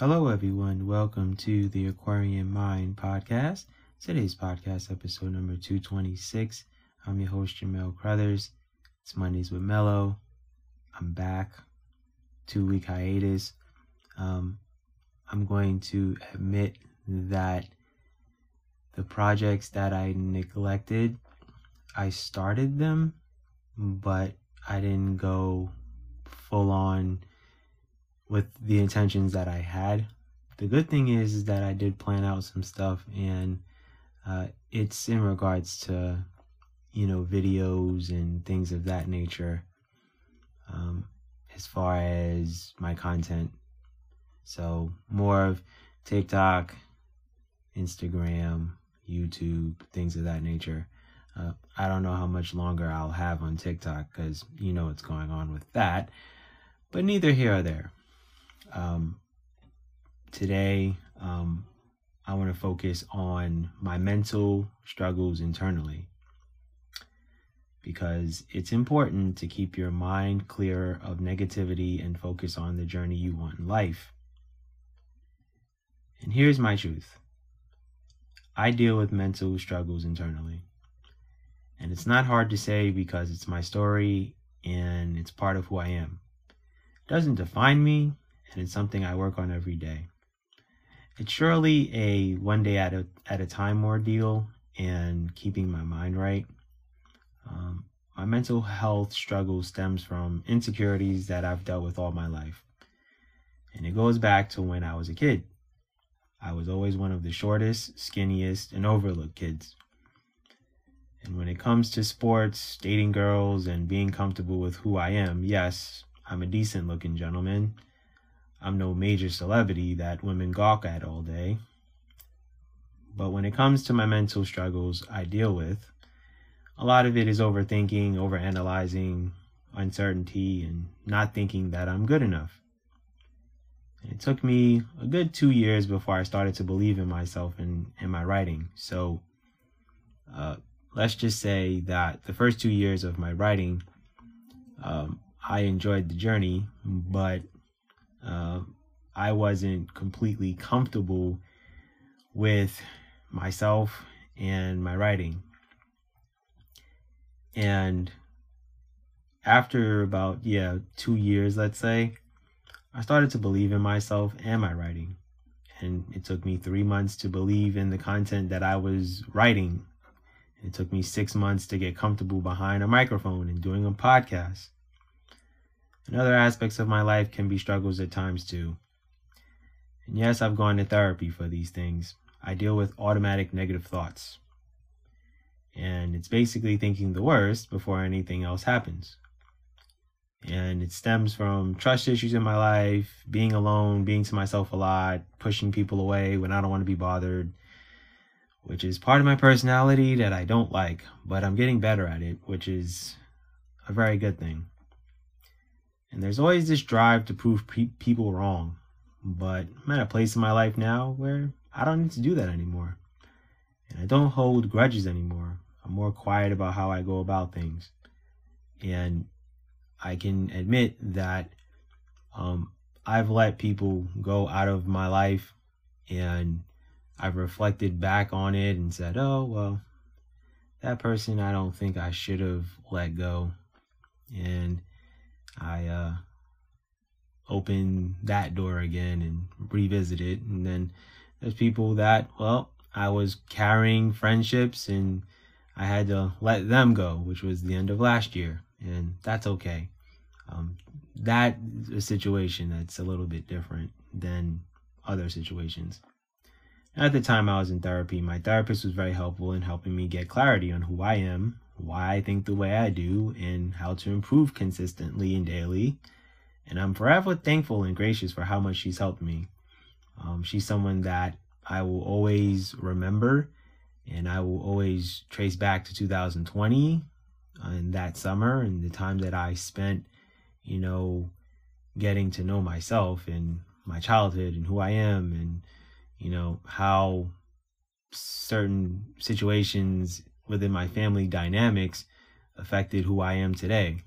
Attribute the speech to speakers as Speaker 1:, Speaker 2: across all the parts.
Speaker 1: Hello, everyone. Welcome to the Aquarian Mind podcast. Today's podcast, episode number 226. I'm your host, Jamell Crouthers. It's Mondays with Mellow. I'm back. Two week hiatus. Um, I'm going to admit that the projects that I neglected, I started them, but I didn't go full on with the intentions that I had. The good thing is, is that I did plan out some stuff, and uh, it's in regards to, you know, videos and things of that nature. Um, as far as my content, so more of TikTok, Instagram, YouTube, things of that nature. Uh, I don't know how much longer I'll have on TikTok because you know what's going on with that. But neither here or there. Um, today, um, I want to focus on my mental struggles internally because it's important to keep your mind clear of negativity and focus on the journey you want in life. And here's my truth I deal with mental struggles internally. And it's not hard to say because it's my story and it's part of who I am. It doesn't define me, and it's something I work on every day. It's surely a one day at a, at a time ordeal and keeping my mind right. Um, my mental health struggle stems from insecurities that I've dealt with all my life. And it goes back to when I was a kid. I was always one of the shortest, skinniest, and overlooked kids. And when it comes to sports, dating girls, and being comfortable with who I am, yes, I'm a decent looking gentleman I'm no major celebrity that women gawk at all day. But when it comes to my mental struggles I deal with, a lot of it is overthinking, overanalyzing, uncertainty, and not thinking that I'm good enough. It took me a good two years before I started to believe in myself and in my writing. So uh, let's just say that the first two years of my writing, um, I enjoyed the journey, but uh, I wasn't completely comfortable with myself and my writing. And after about, yeah, two years, let's say, I started to believe in myself and my writing. And it took me three months to believe in the content that I was writing. It took me six months to get comfortable behind a microphone and doing a podcast and other aspects of my life can be struggles at times too. And yes, I've gone to therapy for these things. I deal with automatic negative thoughts. And it's basically thinking the worst before anything else happens. And it stems from trust issues in my life, being alone, being to myself a lot, pushing people away when I don't want to be bothered, which is part of my personality that I don't like, but I'm getting better at it, which is a very good thing. And there's always this drive to prove pe- people wrong. But I'm at a place in my life now where I don't need to do that anymore. And I don't hold grudges anymore. I'm more quiet about how I go about things. And I can admit that um, I've let people go out of my life and I've reflected back on it and said, oh, well, that person I don't think I should have let go. And I uh, open that door again and revisit it. And then there's people that, well, I was carrying friendships and I had to let them go, which was the end of last year. And that's okay. Um, that a situation that's a little bit different than other situations. At the time I was in therapy, my therapist was very helpful in helping me get clarity on who I am, why I think the way I do, and how to improve consistently and daily. And I'm forever thankful and gracious for how much she's helped me. Um, she's someone that I will always remember, and I will always trace back to 2020 and that summer and the time that I spent, you know, getting to know myself and my childhood and who I am and, you know, how certain situations within my family dynamics affected who I am today.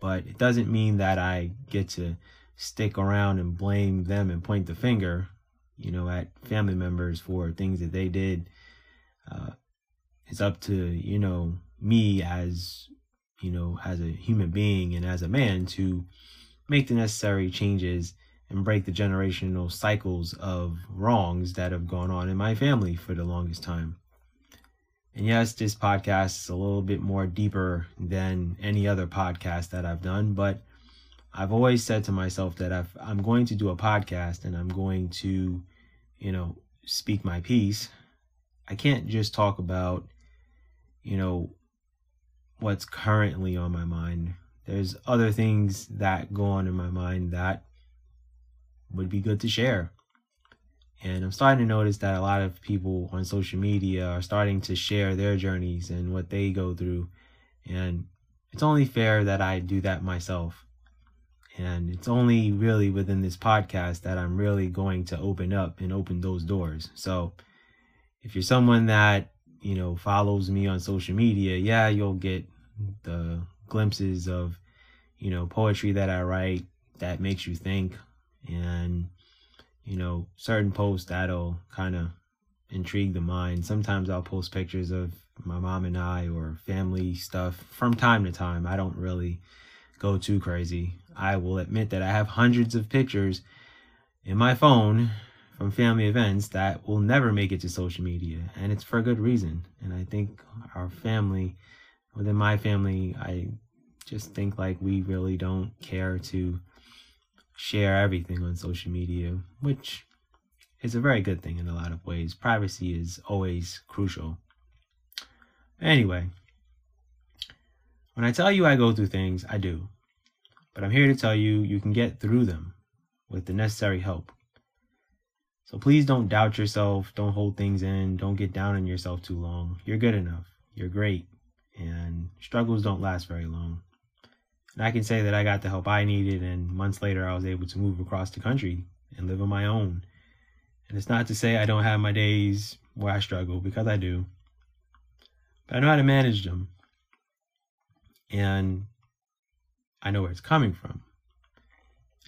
Speaker 1: But it doesn't mean that I get to stick around and blame them and point the finger, you know, at family members for things that they did. Uh, it's up to, you know, me as, you know, as a human being and as a man to make the necessary changes and break the generational cycles of wrongs that have gone on in my family for the longest time. And yes, this podcast is a little bit more deeper than any other podcast that I've done, but I've always said to myself that if I'm going to do a podcast and I'm going to, you know, speak my piece, I can't just talk about, you know, what's currently on my mind. There's other things that go on in my mind that would be good to share. And I'm starting to notice that a lot of people on social media are starting to share their journeys and what they go through. And it's only fair that I do that myself. And it's only really within this podcast that I'm really going to open up and open those doors. So if you're someone that, you know, follows me on social media, yeah, you'll get the glimpses of, you know, poetry that I write that makes you think and you know certain posts that'll kind of intrigue the mind. Sometimes i'll post pictures of my mom and i or family stuff from time to time. I don't really go too crazy. I will admit that i have hundreds of pictures in my phone from family events that will never make it to social media and it's for a good reason. And i think our family within my family i just think like we really don't care to share everything on social media, which is a very good thing in a lot of ways. Privacy is always crucial. Anyway, when I tell you I go through things, I do. But I'm here to tell you you can get through them with the necessary help. So please don't doubt yourself. Don't hold things in. Don't get down on yourself too long. You're good enough. You're great. And struggles don't last very long. I can say that I got the help I needed, and months later, I was able to move across the country and live on my own. And it's not to say I don't have my days where I struggle, because I do. But I know how to manage them. And I know where it's coming from.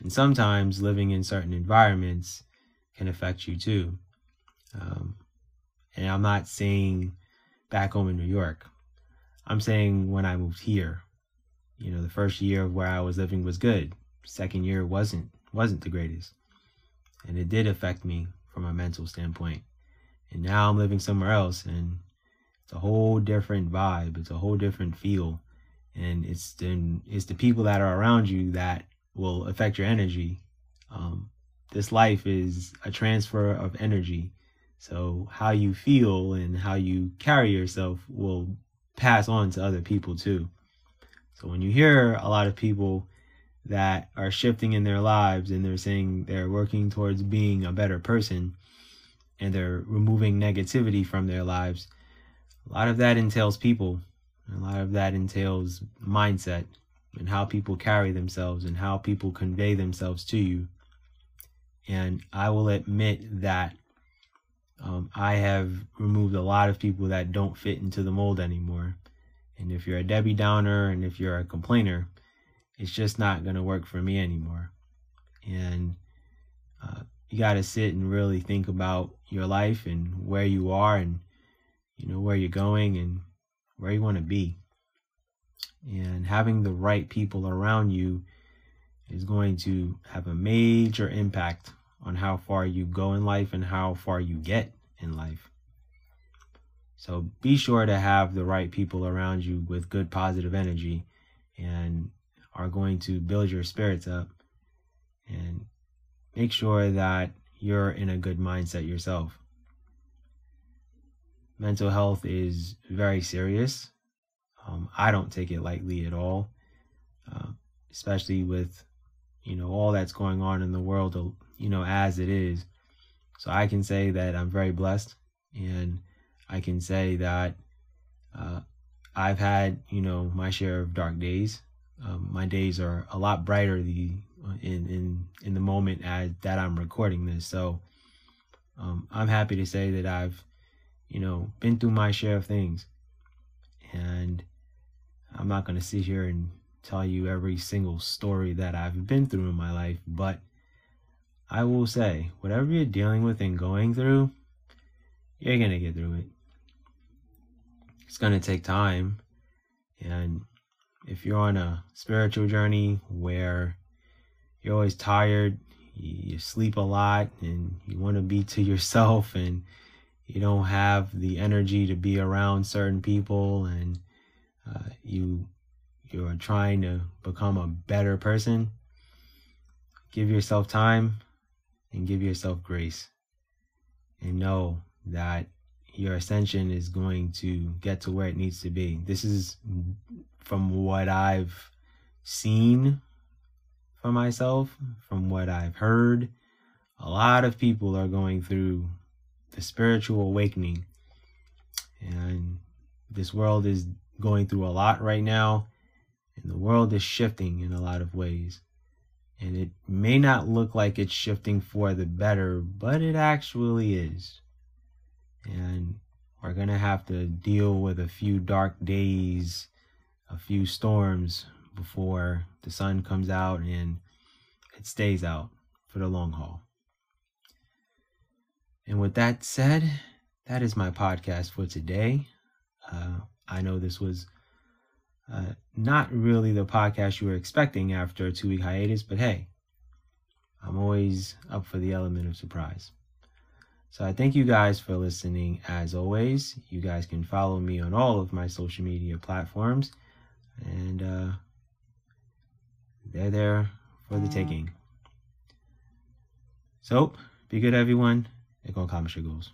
Speaker 1: And sometimes living in certain environments can affect you too. Um, and I'm not saying back home in New York. I'm saying when I moved here you know, the first year of where I was living was good. Second year wasn't wasn't the greatest. And it did affect me from a mental standpoint. And now I'm living somewhere else and it's a whole different vibe. It's a whole different feel. And it's the, it's the people that are around you that will affect your energy. Um, this life is a transfer of energy. So how you feel and how you carry yourself will pass on to other people too. So when you hear a lot of people that are shifting in their lives and they're saying they're working towards being a better person and they're removing negativity from their lives, a lot of that entails people. A lot of that entails mindset and how people carry themselves and how people convey themselves to you. And I will admit that um, I have removed a lot of people that don't fit into the mold anymore. And if you're a Debbie Downer and if you're a complainer, it's just not going to work for me anymore. And uh, you got to sit and really think about your life and where you are and, you know, where you're going and where you want to be. And having the right people around you is going to have a major impact on how far you go in life and how far you get in life. So be sure to have the right people around you with good positive energy and are going to build your spirits up and make sure that you're in a good mindset yourself. Mental health is very serious. Um, I don't take it lightly at all, uh, especially with you know all that's going on in the world, you know, as it is. So I can say that I'm very blessed and I can say that uh, I've had, you know, my share of dark days. Um, my days are a lot brighter the in in in the moment as that I'm recording this. So um, I'm happy to say that I've, you know, been through my share of things, and I'm not going to sit here and tell you every single story that I've been through in my life, but I will say, whatever you're dealing with and going through, you're going to get through it. It's going to take time. And if you're on a spiritual journey where you're always tired, you sleep a lot, and you want to be to yourself, and you don't have the energy to be around certain people, and uh, you you're trying to become a better person, give yourself time and give yourself grace. And know that your ascension is going to get to where it needs to be. This is from what I've seen for myself, from what I've heard. A lot of people are going through the spiritual awakening. And this world is going through a lot right now. And the world is shifting in a lot of ways. And it may not look like it's shifting for the better, but it actually is. And we're going to have to deal with a few dark days, a few storms before the sun comes out and it stays out for the long haul. And with that said, that is my podcast for today. Uh, I know this was uh, not really the podcast you were expecting after a two week hiatus, but hey, I'm always up for the element of surprise. So I thank you guys for listening. As always, you guys can follow me on all of my social media platforms, and uh, they're there for the taking. So, be good, everyone. It gonna accomplish your goals.